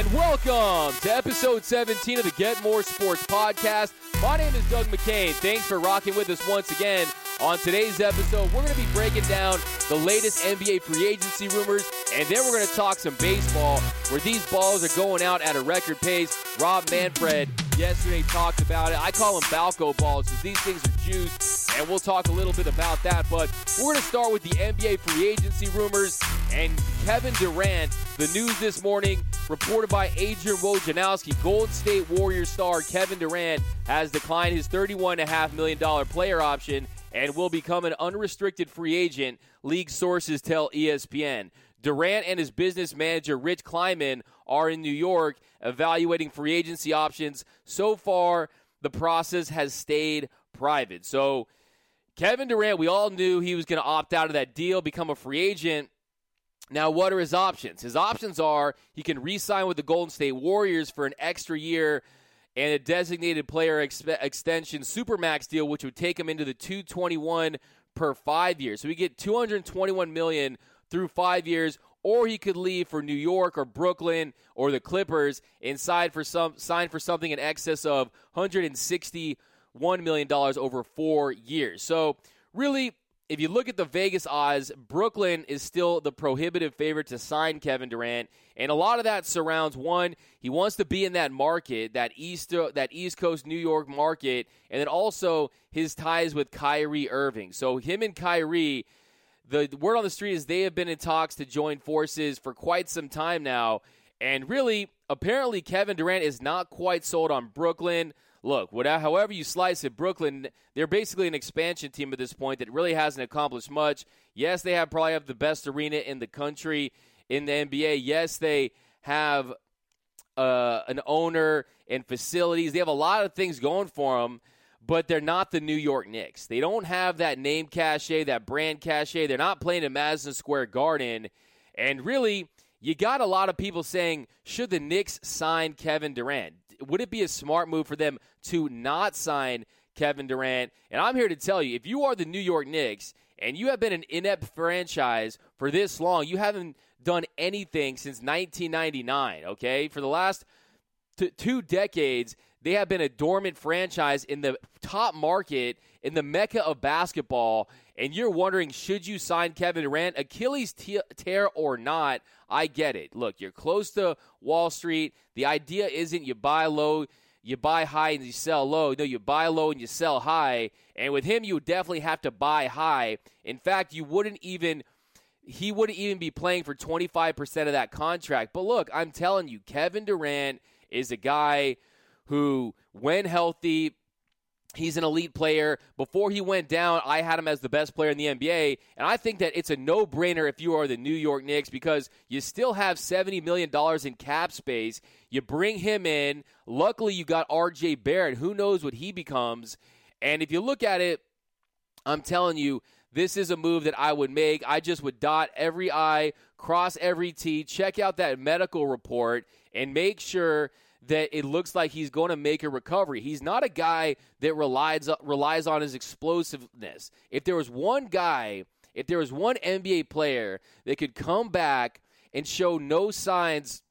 And welcome to episode 17 of the Get More Sports podcast. My name is Doug McCain. Thanks for rocking with us once again. On today's episode, we're going to be breaking down the latest NBA free agency rumors, and then we're going to talk some baseball where these balls are going out at a record pace. Rob Manfred yesterday talked about it. I call them Balco balls because these things are juiced, and we'll talk a little bit about that. But we're going to start with the NBA free agency rumors and Kevin Durant. The news this morning, reported by Adrian Wojnarowski, Golden State Warriors star Kevin Durant has declined his $31.5 million player option and will become an unrestricted free agent, league sources tell ESPN. Durant and his business manager, Rich Kleiman, are in New York evaluating free agency options. So far, the process has stayed private. So, Kevin Durant, we all knew he was going to opt out of that deal, become a free agent. Now, what are his options? His options are he can re sign with the Golden State Warriors for an extra year and a designated player ex- extension supermax deal, which would take him into the 221 per five years. So we get 221 million through five years, or he could leave for New York or Brooklyn or the Clippers and sign for some sign for something in excess of 161 million dollars over four years. So really, if you look at the Vegas odds, Brooklyn is still the prohibitive favorite to sign Kevin Durant, and a lot of that surrounds one, he wants to be in that market, that east uh, that East Coast New York market, and then also his ties with Kyrie Irving. So him and Kyrie, the word on the street is they have been in talks to join forces for quite some time now, and really, apparently Kevin Durant is not quite sold on Brooklyn look, whatever, however you slice it, Brooklyn, they're basically an expansion team at this point that really hasn't accomplished much. Yes, they have probably have the best arena in the country in the NBA. Yes, they have uh, an owner and facilities. They have a lot of things going for them, but they're not the New York Knicks. They don't have that name cachet, that brand cachet. They're not playing in Madison Square Garden. And really, you got a lot of people saying, should the Knicks sign Kevin Durant? Would it be a smart move for them to not sign Kevin Durant? And I'm here to tell you, if you are the New York Knicks and you have been an inept franchise for this long, you haven't done anything since 1999, okay? For the last t- two decades, they have been a dormant franchise in the top market, in the mecca of basketball, and you're wondering, should you sign Kevin Durant? Achilles tear or not, I get it. Look, you're close to Wall Street. The idea isn't you buy low, you buy high and you sell low. No, you buy low and you sell high. And with him, you would definitely have to buy high. In fact, you wouldn't even he wouldn't even be playing for 25% of that contract. But look, I'm telling you, Kevin Durant is a guy who, when healthy, He's an elite player. Before he went down, I had him as the best player in the NBA. And I think that it's a no brainer if you are the New York Knicks because you still have $70 million in cap space. You bring him in. Luckily, you got RJ Barrett. Who knows what he becomes? And if you look at it, I'm telling you, this is a move that I would make. I just would dot every I, cross every T, check out that medical report, and make sure that it looks like he's going to make a recovery. He's not a guy that relies relies on his explosiveness. If there was one guy, if there was one NBA player that could come back and show no signs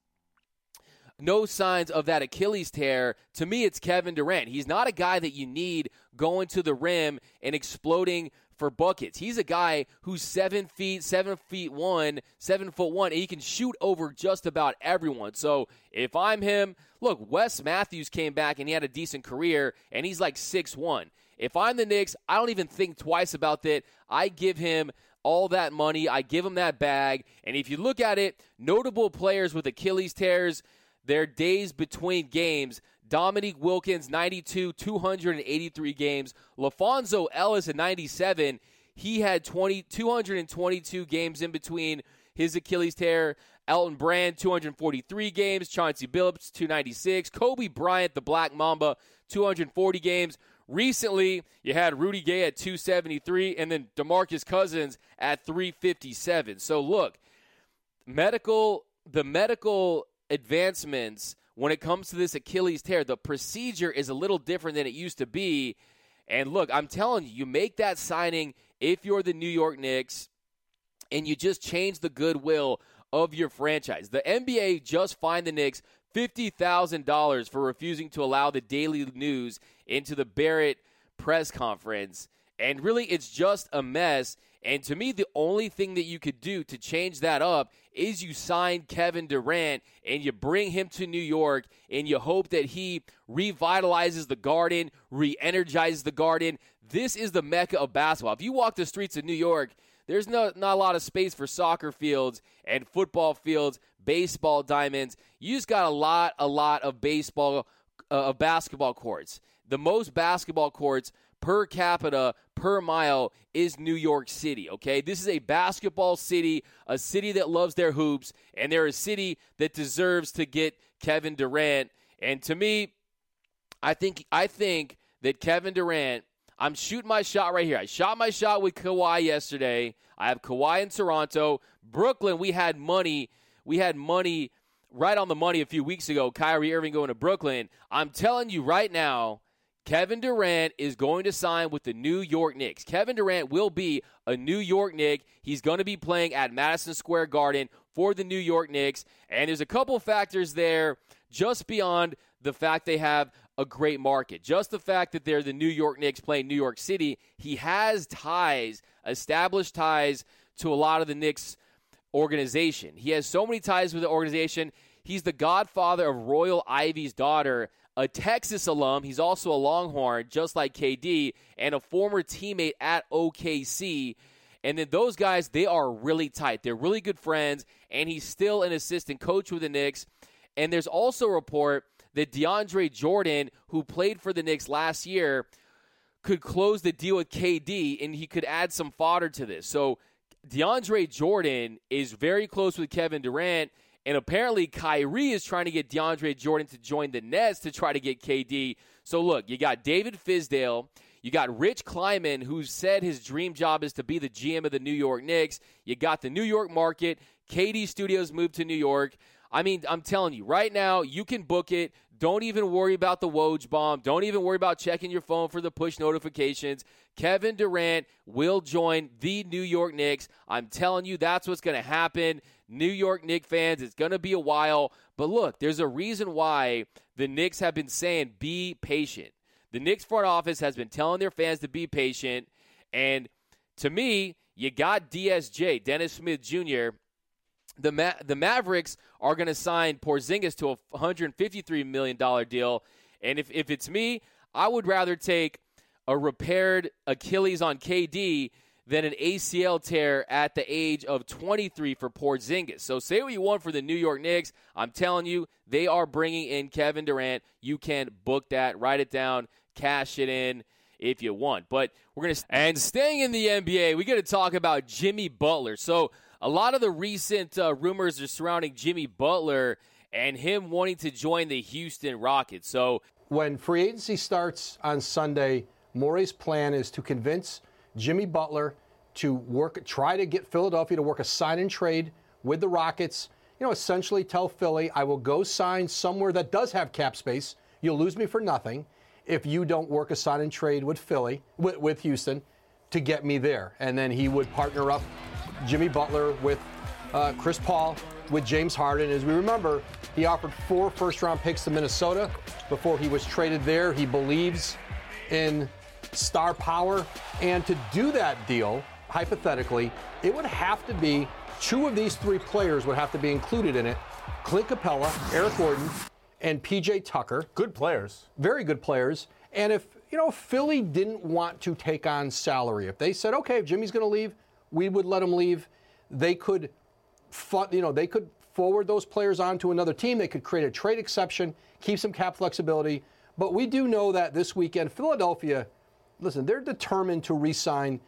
no signs of that Achilles tear. To me, it's Kevin Durant. He's not a guy that you need going to the rim and exploding for buckets. He's a guy who's seven feet, seven feet one, seven foot one, and he can shoot over just about everyone. So if I'm him, look, Wes Matthews came back and he had a decent career, and he's like six one. If I'm the Knicks, I don't even think twice about that. I give him all that money. I give him that bag. And if you look at it, notable players with Achilles tears, their days between games, Dominique Wilkins, 92, 283 games. LaPhonso Ellis at 97. He had 20, 222 games in between his Achilles tear. Elton Brand, 243 games. Chauncey Billups, 296. Kobe Bryant, the Black Mamba, 240 games. Recently, you had Rudy Gay at 273 and then DeMarcus Cousins at 357. So look, medical the medical advancements when it comes to this Achilles tear. The procedure is a little different than it used to be. And look, I'm telling you, you make that signing if you're the New York Knicks and you just change the goodwill of your franchise. The NBA just fined the Knicks $50,000 for refusing to allow the Daily News into the Barrett press conference. And really, it's just a mess. And to me, the only thing that you could do to change that up is you sign Kevin Durant and you bring him to New York and you hope that he revitalizes the garden, re energizes the garden. This is the mecca of basketball. If you walk the streets of New York, there's no, not a lot of space for soccer fields and football fields, baseball diamonds. You just got a lot, a lot of baseball, uh, of basketball courts. The most basketball courts per capita per mile is New York City, okay? This is a basketball city, a city that loves their hoops, and they're a city that deserves to get Kevin Durant. And to me, I think I think that Kevin Durant, I'm shooting my shot right here. I shot my shot with Kawhi yesterday. I have Kawhi in Toronto. Brooklyn, we had money. We had money right on the money a few weeks ago. Kyrie Irving going to Brooklyn. I'm telling you right now, Kevin Durant is going to sign with the New York Knicks. Kevin Durant will be a New York Knick. He's going to be playing at Madison Square Garden for the New York Knicks. And there's a couple factors there just beyond the fact they have a great market. Just the fact that they're the New York Knicks playing New York City, he has ties, established ties to a lot of the Knicks organization. He has so many ties with the organization. He's the godfather of Royal Ivey's daughter, a Texas alum. He's also a Longhorn, just like KD, and a former teammate at OKC. And then those guys, they are really tight. They're really good friends, and he's still an assistant coach with the Knicks. And there's also a report that DeAndre Jordan, who played for the Knicks last year, could close the deal with KD, and he could add some fodder to this. So DeAndre Jordan is very close with Kevin Durant and apparently, Kyrie is trying to get DeAndre Jordan to join the Nets to try to get KD. So, look, you got David Fizdale. You got Rich Kleiman, who said his dream job is to be the GM of the New York Knicks. You got the New York market. KD Studios moved to New York. I mean, I'm telling you, right now, you can book it. Don't even worry about the Woj bomb. Don't even worry about checking your phone for the push notifications. Kevin Durant will join the New York Knicks. I'm telling you, that's what's going to happen. New York Knicks fans, it's going to be a while. But look, there's a reason why the Knicks have been saying be patient. The Knicks front office has been telling their fans to be patient. And to me, you got DSJ, Dennis Smith Jr. The, Ma- the Mavericks are going to sign Porzingis to a $153 million deal. And if, if it's me, I would rather take a repaired Achilles on KD than an ACL tear at the age of 23 for Porzingis. So say what you want for the New York Knicks. I'm telling you, they are bringing in Kevin Durant. You can book that, write it down, cash it in if you want. But we're going to and staying in the NBA, we got to talk about Jimmy Butler. So a lot of the recent uh, rumors are surrounding Jimmy Butler and him wanting to join the Houston Rockets. So when free agency starts on Sunday, Morey's plan is to convince Jimmy Butler to work, try to get Philadelphia to work a sign and trade with the Rockets. You know, essentially tell Philly, I will go sign somewhere that does have cap space. You'll lose me for nothing if you don't work a sign and trade with Philly, with, with Houston, to get me there. And then he would partner up Jimmy Butler with uh, Chris Paul, with James Harden. As we remember, he offered four first round picks to Minnesota before he was traded there. He believes in star power. And to do that deal, hypothetically, it would have to be two of these three players would have to be included in it Clint Capela, Eric Gordon, and PJ Tucker. Good players. Very good players. And if, you know, Philly didn't want to take on salary, if they said, okay, if Jimmy's going to leave, we would let them leave, they could, you know, they could forward those players on to another team. They could create a trade exception, keep some cap flexibility. But we do know that this weekend, Philadelphia listen, they're determined to re sign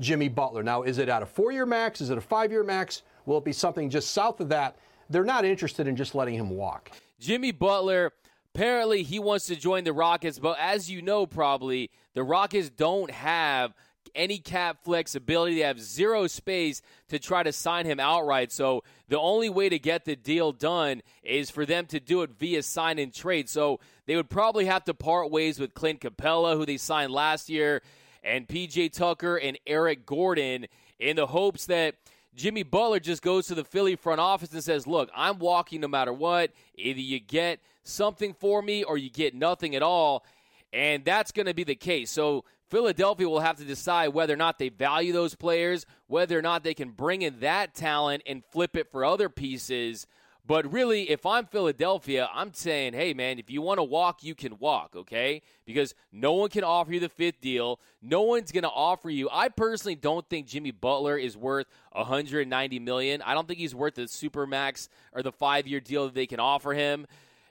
Jimmy Butler. Now, is it at a four year max? Is it a five year max? Will it be something just south of that? They're not interested in just letting him walk. Jimmy Butler, apparently, he wants to join the Rockets, but as you know, probably, the Rockets don't have any cap flexibility. They have zero space to try to sign him outright. So the only way to get the deal done is for them to do it via sign and trade. So they would probably have to part ways with Clint Capela, who they signed last year, and PJ Tucker and Eric Gordon in the hopes that Jimmy Butler just goes to the Philly front office and says, Look, I'm walking no matter what. Either you get something for me or you get nothing at all. And that's going to be the case. So Philadelphia will have to decide whether or not they value those players, whether or not they can bring in that talent and flip it for other pieces. But really, if I'm Philadelphia, I'm saying, hey, man, if you want to walk, you can walk, okay? Because no one can offer you the fifth deal. No one's going to offer you. I personally don't think Jimmy Butler is worth 190 million. I don't think he's worth the supermax or the five-year deal that they can offer him.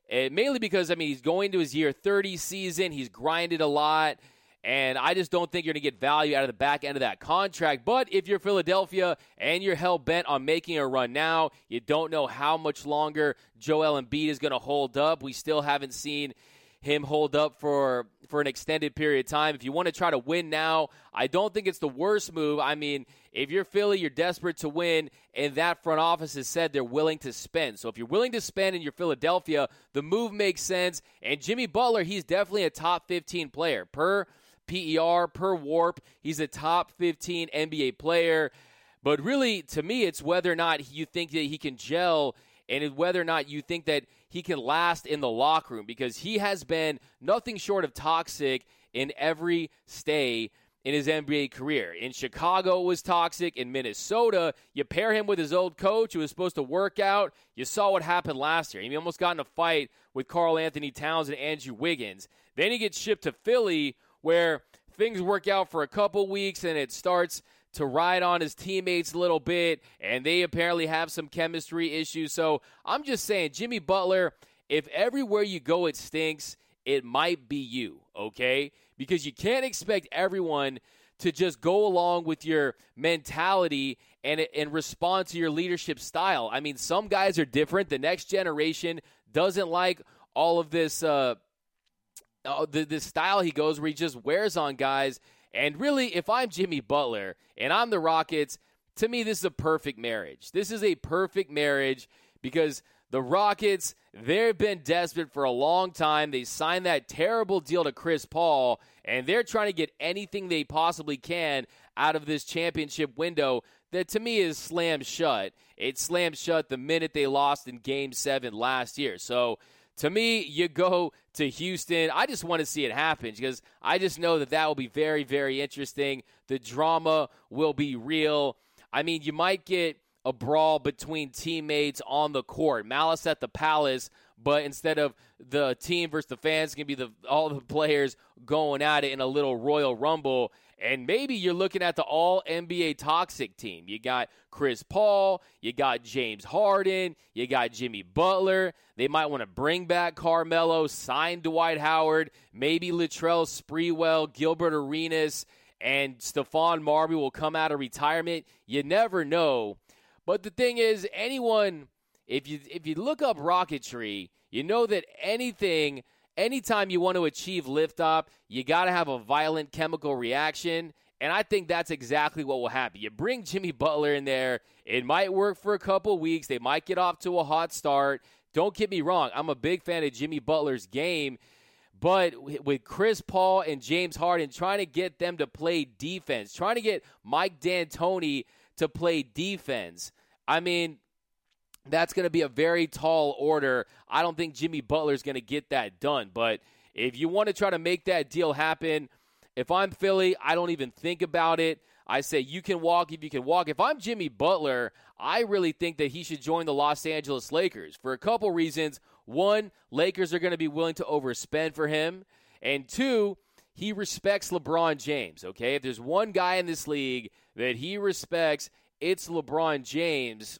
And mainly because I mean he's going to his year 30 season. He's grinded a lot. And I just don't think you're going to get value out of the back end of that contract. But if you're Philadelphia and you're hell bent on making a run now, you don't know how much longer Joel Embiid is going to hold up. We still haven't seen him hold up for for an extended period of time. If you want to try to win now, I don't think it's the worst move. I mean, if you're Philly, you're desperate to win, and that front office has said they're willing to spend. So if you're willing to spend and you're Philadelphia, the move makes sense. And Jimmy Butler, he's definitely a top 15 player per PER per warp. He's a top 15 NBA player. But really, to me, it's whether or not you think that he can gel and whether or not you think that he can last in the locker room because he has been nothing short of toxic in every stay in his NBA career. In Chicago, was toxic. In Minnesota, you pair him with his old coach who was supposed to work out. You saw what happened last year. He almost got in a fight with Karl-Anthony Towns and Andrew Wiggins. Then he gets shipped to Philly, where things work out for a couple weeks and it starts to ride on his teammates a little bit, and they apparently have some chemistry issues. So I'm just saying, Jimmy Butler, if everywhere you go it stinks, it might be you, okay? Because you can't expect everyone to just go along with your mentality and, and respond to your leadership style. I mean, some guys are different. The next generation doesn't like all of this. Uh, uh, the, the style he goes where he just wears on guys. And really, if I'm Jimmy Butler and I'm the Rockets, to me, this is a perfect marriage. This is a perfect marriage because the Rockets, they've been desperate for a long time. They signed that terrible deal to Chris Paul, and they're trying to get anything they possibly can out of this championship window that to me is slammed shut. It slammed shut the minute they lost in game seven last year. So to me, you go to Houston. I just want to see it happen because I just know that that will be very, very interesting. The drama will be real. I mean, you might get a brawl between teammates on the court, malice at the palace, but instead of the team versus the fans, to be the, all the players going at it in a little Royal Rumble. And maybe you're looking at the all NBA toxic team. You got Chris Paul, you got James Harden, you got Jimmy Butler. They might want to bring back Carmelo, sign Dwight Howard, maybe Latrell Sprewell, Gilbert Arenas, and Stephon Marbury will come out of retirement. You never know. But the thing is, anyone, if you if you look up rocketry, you know that anything – anytime you want to achieve liftoff, you got to have a violent chemical reaction. And I think that's exactly what will happen. You bring Jimmy Butler in there, it might work for a couple weeks. They might get off to a hot start. Don't get me wrong, I'm a big fan of Jimmy Butler's game. But with Chris Paul and James Harden trying to get them to play defense, trying to get Mike D'Antoni to play defense, I mean, that's going to be a very tall order. I don't think Jimmy Butler is going to get that done. But if you want to try to make that deal happen, if I'm Philly, I don't even think about it. I say you can walk if you can walk. If I'm Jimmy Butler, I really think that he should join the Los Angeles Lakers for a couple reasons. One, Lakers are going to be willing to overspend for him. And two, he respects LeBron James, okay? If there's one guy in this league that he respects, it's LeBron James.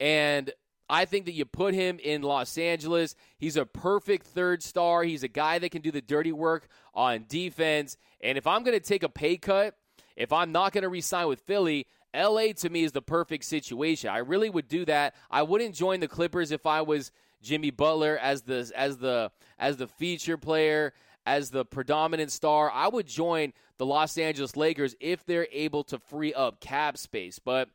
And I think that you put him in Los Angeles. He's a perfect third star. He's a guy that can do the dirty work on defense. And if I'm going to take a pay cut, if I'm not going to resign with Philly, LA to me is the perfect situation. I really would do that. I wouldn't join the Clippers if I was Jimmy Butler as the as the as the feature player, as the predominant star. I would join the Los Angeles Lakers if they're able to free up cap space. But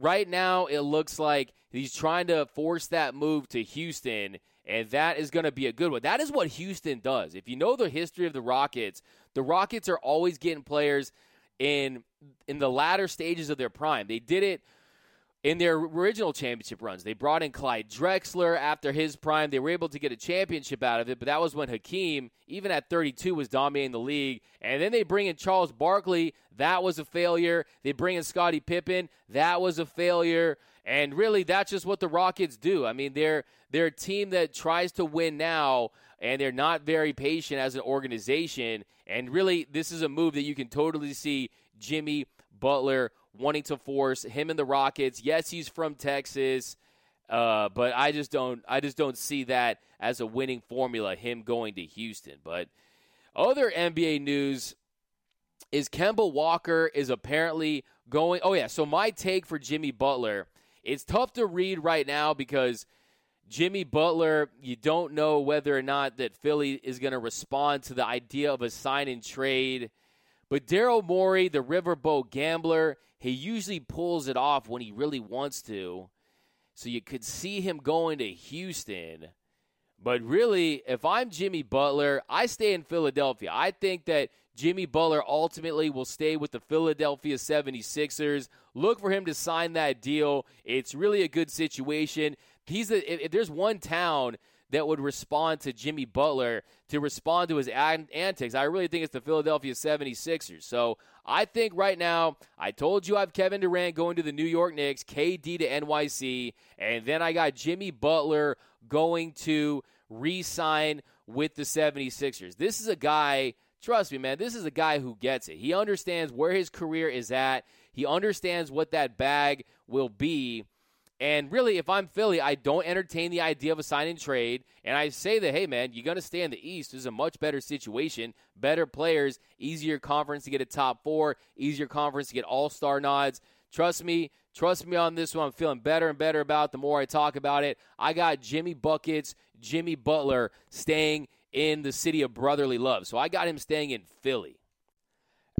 right now it looks like he's trying to force that move to Houston, and that is going to be a good one. That is what Houston does. If you know the history of the Rockets, the Rockets are always getting players in in the latter stages of their prime. They did it in their original championship runs. They brought in Clyde Drexler after his prime. They were able to get a championship out of it, but that was when Hakeem, even at 32, was dominating the league. And then they bring in Charles Barkley. That was a failure. They bring in Scottie Pippen. That was a failure. And really, that's just what the Rockets do. I mean, they're they're a team that tries to win now, and they're not very patient as an organization. And really, this is a move that you can totally see Jimmy Butler wanting to force him and the Rockets. Yes, he's from Texas, uh, but I just don't I just don't see that as a winning formula. Him going to Houston, but other NBA news is Kemba Walker is apparently going. Oh yeah, so my take for Jimmy Butler. It's tough to read right now because Jimmy Butler, you don't know whether or not that Philly is going to respond to the idea of a sign and trade. But Daryl Morey, the riverboat gambler, he usually pulls it off when he really wants to. So you could see him going to Houston. But really, if I'm Jimmy Butler, I stay in Philadelphia. I think that Jimmy Butler ultimately will stay with the Philadelphia 76ers. Look for him to sign that deal. It's really a good situation. He's a, if there's one town that would respond to Jimmy Butler to respond to his antics. I really think it's the Philadelphia 76ers. So I think right now, I told you I have Kevin Durant going to the New York Knicks, KD to NYC, and then I got Jimmy Butler going to re sign with the 76ers. This is a guy, trust me, man, this is a guy who gets it. He understands where his career is at, he understands what that bag will be. And really, if I'm Philly, I don't entertain the idea of a sign and trade. And I say that, hey, man, you're going to stay in the East. This is a much better situation, better players, easier conference to get a top four, easier conference to get all star nods. Trust me, trust me on this one. I'm feeling better and better about it the more I talk about it. I got Jimmy Buckets, Jimmy Butler staying in the city of brotherly love. So I got him staying in Philly.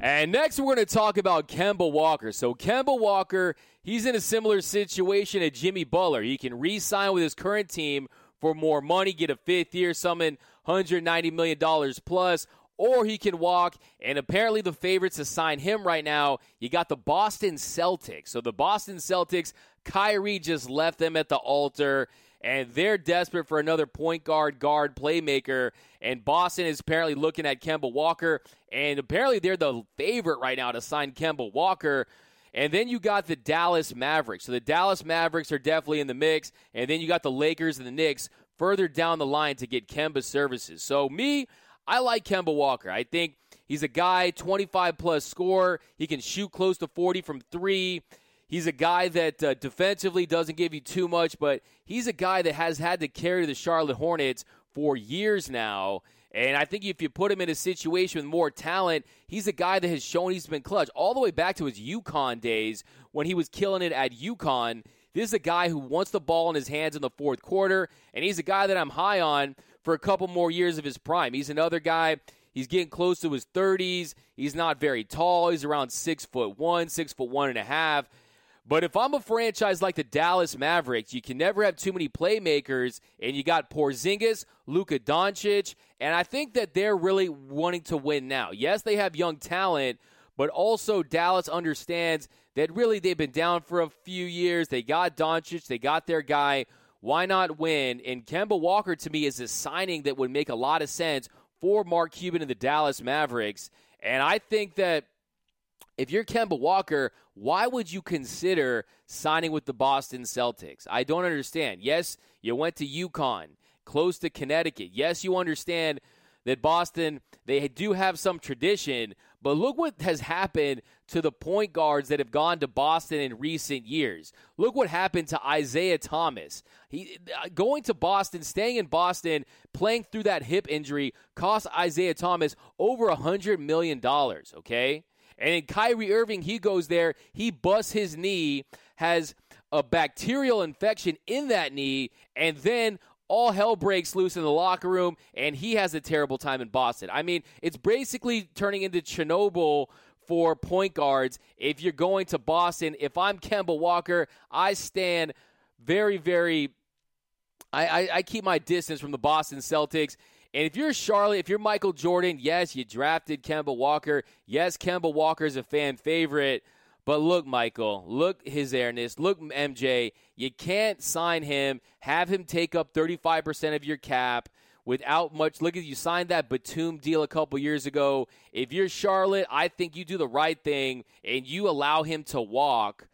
And next, we're going to talk about Kemba Walker. So, Kemba Walker, he's in a similar situation at Jimmy Butler. He can re sign with his current team for more money, get a fifth year, summon $190 million plus, or he can walk. And apparently, the favorites to sign him right now, you got the Boston Celtics. So, the Boston Celtics, Kyrie just left them at the altar and they're desperate for another point guard, guard, playmaker. And Boston is apparently looking at Kemba Walker, and apparently they're the favorite right now to sign Kemba Walker. And then you got the Dallas Mavericks. So the Dallas Mavericks are definitely in the mix. And then you got the Lakers and the Knicks further down the line to get Kemba services. So me, I like Kemba Walker. I think he's a guy, 25 plus score. He can shoot close to 40 from three. He's a guy that uh, defensively doesn't give you too much, but he's a guy that has had to carry the Charlotte Hornets for years now. And I think if you put him in a situation with more talent, he's a guy that has shown he's been clutch all the way back to his UConn days when he was killing it at UConn. This is a guy who wants the ball in his hands in the fourth quarter, and he's a guy that I'm high on for a couple more years of his prime. He's another guy. He's getting close to his 30s. He's not very tall. He's around six foot one, six foot one and a half. But if I'm a franchise like the Dallas Mavericks, you can never have too many playmakers, and you got Porzingis, Luka Doncic, and I think that they're really wanting to win now. Yes, they have young talent, but also Dallas understands that really they've been down for a few years. They got Doncic, they got their guy. Why not win? And Kemba Walker to me is a signing that would make a lot of sense for Mark Cuban and the Dallas Mavericks. And I think that if you're Kemba Walker, why would you consider signing with the Boston Celtics? I don't understand. Yes, you went to UConn, close to Connecticut. Yes, you understand that Boston, they do have some tradition, but look what has happened to the point guards that have gone to Boston in recent years. Look what happened to Isaiah Thomas. He going to Boston, staying in Boston, playing through that hip injury cost Isaiah Thomas over a hundred million dollars. Okay, and in Kyrie Irving, he goes there, he busts his knee, has a bacterial infection in that knee, and then all hell breaks loose in the locker room, and he has a terrible time in Boston. I mean, it's basically turning into Chernobyl for point guards if you're going to Boston. If I'm Kemba Walker, I stand very, very. I, I keep my distance from the Boston Celtics. And if you're Charlotte, if you're Michael Jordan, yes, you drafted Kemba Walker. Yes, Kemba Walker is a fan favorite. But look, Michael, look his airness, look MJ. You can't sign him, have him take up 35% of your cap without much. Look at you signed that Batum deal a couple years ago. If you're Charlotte, I think you do the right thing and you allow him to walk.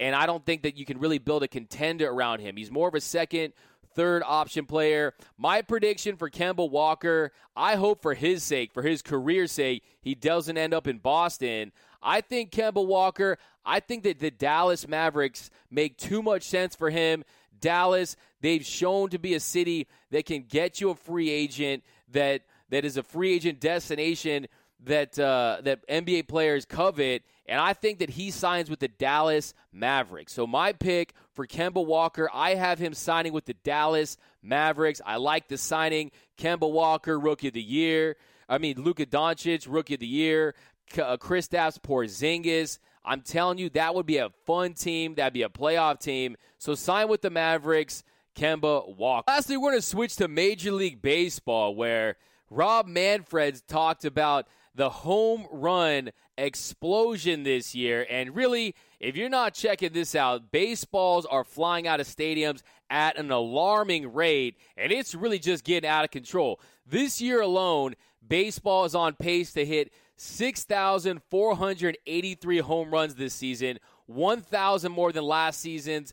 And I don't think that you can really build a contender around him. He's more of a second, third option player. My prediction for Kemba Walker, I hope for his sake, for his career's sake, he doesn't end up in Boston. I think Kemba Walker, I think that the Dallas Mavericks make too much sense for him. Dallas, they've shown to be a city that can get you a free agent that that is a free agent destination that uh, that NBA players covet, and I think that he signs with the Dallas Mavericks. So my pick for Kemba Walker, I have him signing with the Dallas Mavericks. I like the signing. Kemba Walker, Rookie of the Year. I mean, Luka Doncic, Rookie of the Year. Uh, Kristaps Porzingis. I'm telling you, that would be a fun team. That'd be a playoff team. So sign with the Mavericks, Kemba Walker. Lastly, we're going to switch to Major League Baseball, where Rob Manfred talked about the home run explosion this year. And really, if you're not checking this out, baseballs are flying out of stadiums at an alarming rate, and it's really just getting out of control. This year alone, baseball is on pace to hit 6,483 home runs this season, 1,000 more than last season's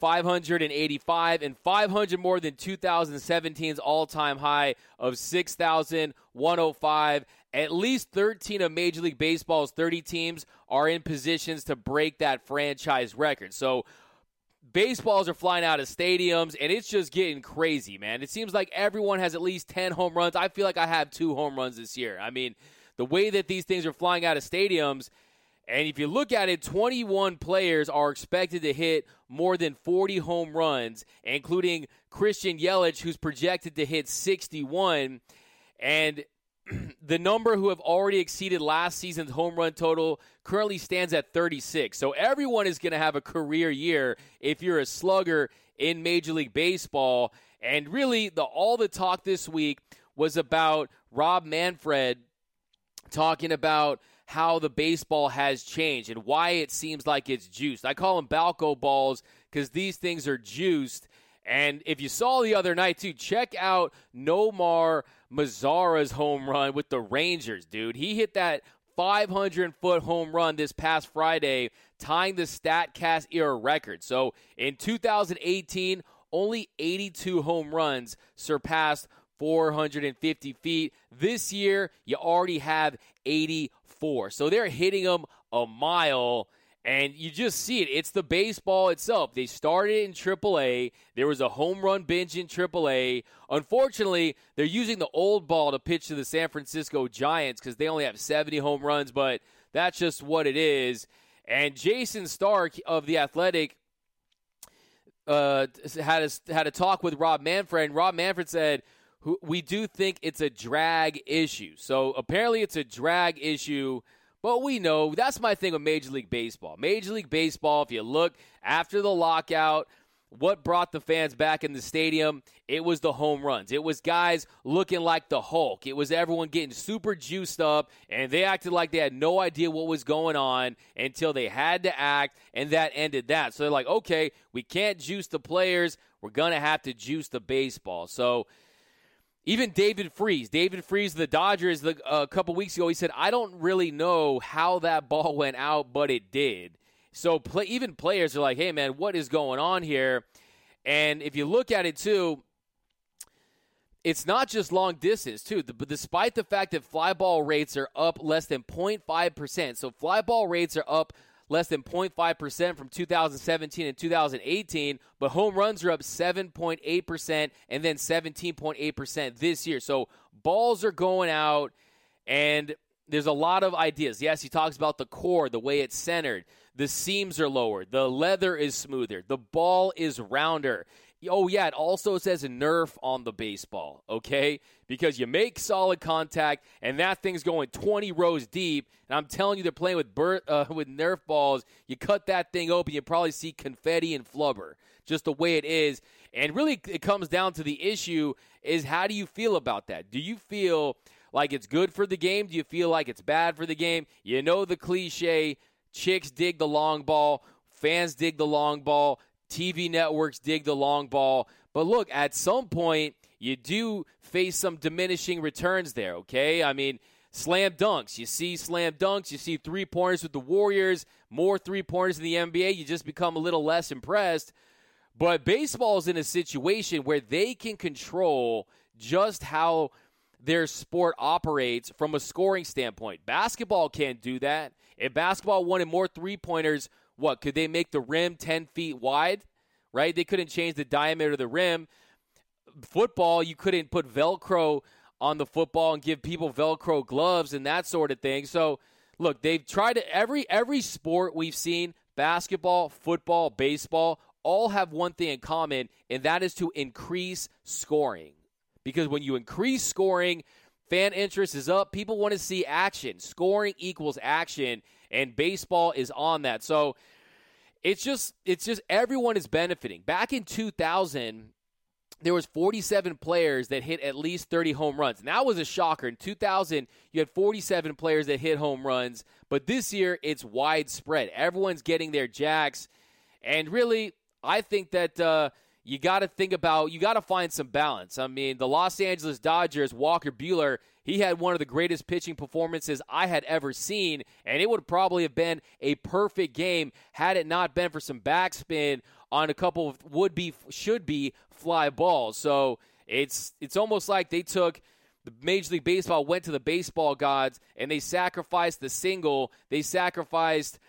585 and 500 more than 2017's all-time high of 6,105. At least 13 of Major League Baseball's 30 teams are in positions to break that franchise record. So baseballs are flying out of stadiums and it's just getting crazy, man. It seems like everyone has at least 10 home runs. I feel like I have 2 home runs this year. I mean, the way that these things are flying out of stadiums. And if you look at it, 21 players are expected to hit more than 40 home runs, including Christian Yelich, who's projected to hit 61. And the number who have already exceeded last season's home run total currently stands at 36. So everyone is going to have a career year if you're a slugger in Major League Baseball. And really, the all the talk this week was about Rob Manfred talking about how the baseball has changed and why it seems like it's juiced. I call them Balco balls because these things are juiced. And if you saw the other night, too, check out Nomar Mazara's home run with the Rangers, dude. He hit that 500 foot home run this past Friday, tying the StatCast era record. So in 2018, only 82 home runs surpassed 450 feet. This year, you already have 84. So they're hitting them a mile. And you just see it. It's the baseball itself. They started in AAA. There was a home run binge in AAA. Unfortunately, they're using the old ball to pitch to the San Francisco Giants because they only have 70 home runs, but that's just what it is. And Jayson Stark of The Athletic uh, had, a, had a talk with Rob Manfred, and Rob Manfred said – we do think it's a drag issue. So apparently it's a drag issue, but we know that's my thing with Major League Baseball. Major League Baseball, if you look after the lockout, what brought the fans back in the stadium? It was the home runs. It was guys looking like the Hulk. It was everyone getting super juiced up, and they acted like they had no idea what was going on until they had to act, and that ended that. So they're like, okay, we can't juice the players. We're going to have to juice the baseball. So even David Freese, David Freese, the Dodgers, the, uh, a couple weeks ago, he said, "I don't really know how that ball went out, but it did." So play, even players are like, "Hey, man, what is going on here?" And if you look at it too, it's not just long distance too. But despite the fact that fly ball rates are up less than 0.5 percent, so fly ball rates are up less than 0.5% from 2017 and 2018, but home runs are up 7.8% and then 17.8% this year. So balls are going out, and there's a lot of ideas. Yes, he talks about the core, the way it's centered. The seams are lower. The leather is smoother. The ball is rounder. Oh, yeah, it also says a Nerf on the baseball, okay? Because you make solid contact, and that thing's going 20 rows deep. And I'm telling you, they're playing with uh, with Nerf balls. You cut that thing open, you probably see confetti and flubber, just the way it is. And really, it comes down to the issue is how do you feel about that? Do you feel like it's good for the game? Do you feel like it's bad for the game? You know the cliche chicks dig the long ball, fans dig the long ball, TV networks dig the long ball. But look, at some point, you do face some diminishing returns there, okay? I mean, slam dunks. You see slam dunks, you see three pointers with the Warriors, more three pointers in the NBA, you just become a little less impressed. But baseball is in a situation where they can control just how their sport operates from a scoring standpoint. Basketball can't do that. If basketball wanted more three pointers, what could they make the rim 10 feet wide? Right? They couldn't change the diameter of the rim. Football, you couldn't put Velcro on the football and give people Velcro gloves and that sort of thing. So, look, they've tried to every every sport we've seen, basketball, football, baseball, all have one thing in common, and that is to increase scoring. Because when you increase scoring, fan interest is up. People want to see action. Scoring equals action, and baseball is on that. So it's just it's just everyone is benefiting. Back in 2000, there was 47 players that hit at least 30 home runs. And that was a shocker. In 2000, you had 47 players that hit home runs, but this year it's widespread. Everyone's getting their jacks. And really, I think that uh, you got to think about, you got to find some balance. I mean, the Los Angeles Dodgers, Walker Buehler, he had one of the greatest pitching performances I had ever seen, and it would probably have been a perfect game had it not been for some backspin on a couple of would be should be fly balls. So it's it's almost like they took the Major League Baseball went to the baseball gods and they sacrificed the single, they sacrificed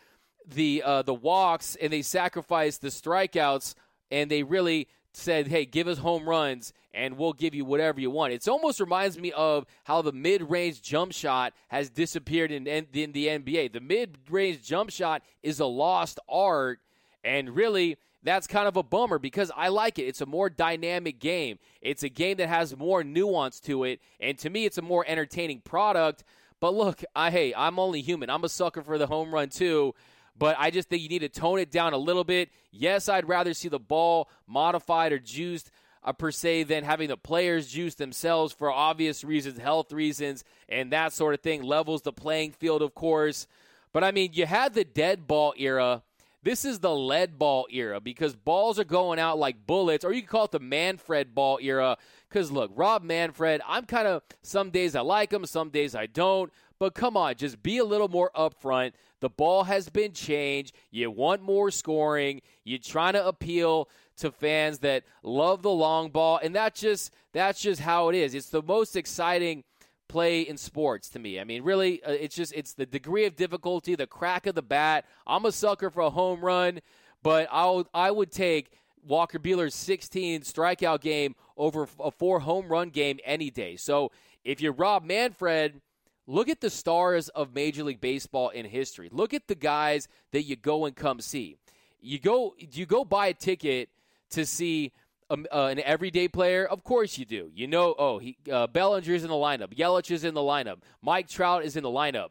the uh, the walks, and they sacrificed the strikeouts, and they really said, "Hey, give us home runs, and we'll give you whatever you want." It almost reminds me of how the mid-range jump shot has disappeared in, in the NBA. The mid-range jump shot is a lost art, and really that's kind of a bummer because I like it. It's a more dynamic game. It's a game that has more nuance to it, and to me, it's a more entertaining product. But look, I hey, I'm only human. I'm a sucker for the home run too. But I just think you need to tone it down a little bit. Yes, I'd rather see the ball modified or juiced uh, per se than having the players juice themselves for obvious reasons, health reasons, and that sort of thing. Levels the playing field, of course. But I mean, you had the dead ball era this is the lead ball era because balls are going out like bullets, or you can call it the Manfred ball era. Because look, Rob Manfred, I'm kind of, some days I like him, some days I don't. But come on, just be a little more upfront. The ball has been changed. You want more scoring. You're trying to appeal to fans that love the long ball, and that's just that's just how it is. It's the most exciting play in sports to me. I mean, really, uh, it's just it's the degree of difficulty, the crack of the bat. I'm a sucker for a home run, but I'll I would take Walker Buehler's 16 strikeout game over a four home run game any day. So if you're Rob Manfred, look at the stars of Major League Baseball in history. Look at the guys that you go and come see. You go you go buy a ticket to see um, uh, an everyday player? Of course you do. You know, oh, he uh, Bellinger's in the lineup. Yelich is in the lineup. Mike Trout is in the lineup.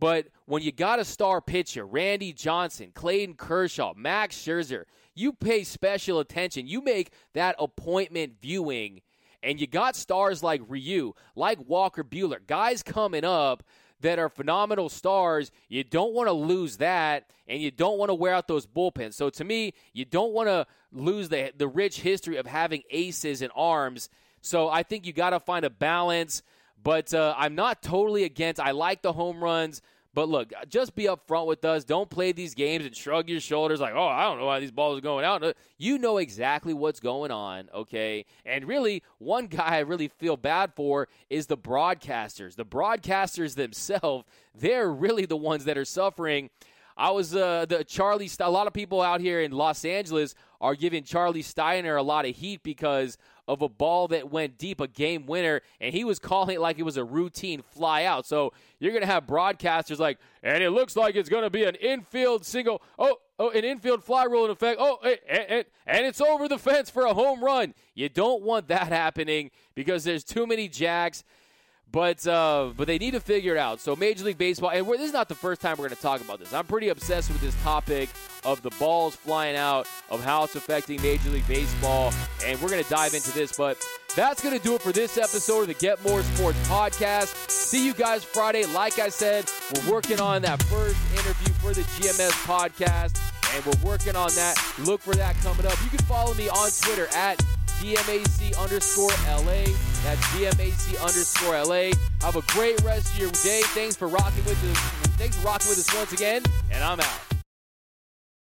But when you got a star pitcher, Randy Johnson, Clayton Kershaw, Max Scherzer, you pay special attention. You make that appointment viewing, and you got stars like Ryu, like Walker Buehler, guys coming up that are phenomenal stars. You don't want to lose that, and you don't want to wear out those bullpens. So to me, you don't want to lose the the rich history of having aces and arms. So I think you got to find a balance. But uh, I'm not totally against. I like the home runs. But look, just be upfront with us. Don't play these games and shrug your shoulders like, oh, I don't know why these balls are going out. You know exactly what's going on, okay? And really, one guy I really feel bad for is the broadcasters. The broadcasters themselves, they're really the ones that are suffering. I was uh, the Charlie. A lot of people out here in Los Angeles are giving Charlie Steiner a lot of heat because of a ball that went deep, a game winner, and he was calling it like it was a routine fly out. So you're going to have broadcasters like, and it looks like it's going to be an infield single. Oh, oh, an infield fly rule in effect. Oh, and, and, and it's over the fence for a home run. You don't want that happening because there's too many jacks. But uh, but they need to figure it out. So Major League Baseball, and this is not the first time we're going to talk about this. I'm pretty obsessed with this topic of the balls flying out, of how it's affecting Major League Baseball, and we're going to dive into this. But that's going to do it for this episode of the Get More Sports podcast. See you guys Friday. Like I said, we're working on that first interview for the GMS podcast, and we're working on that. Look for that coming up. You can follow me on Twitter at DMAC underscore LA. That's DMAC underscore LA. Have a great rest of your day. Thanks for rocking with us. Thanks for rocking with us once again, and I'm out.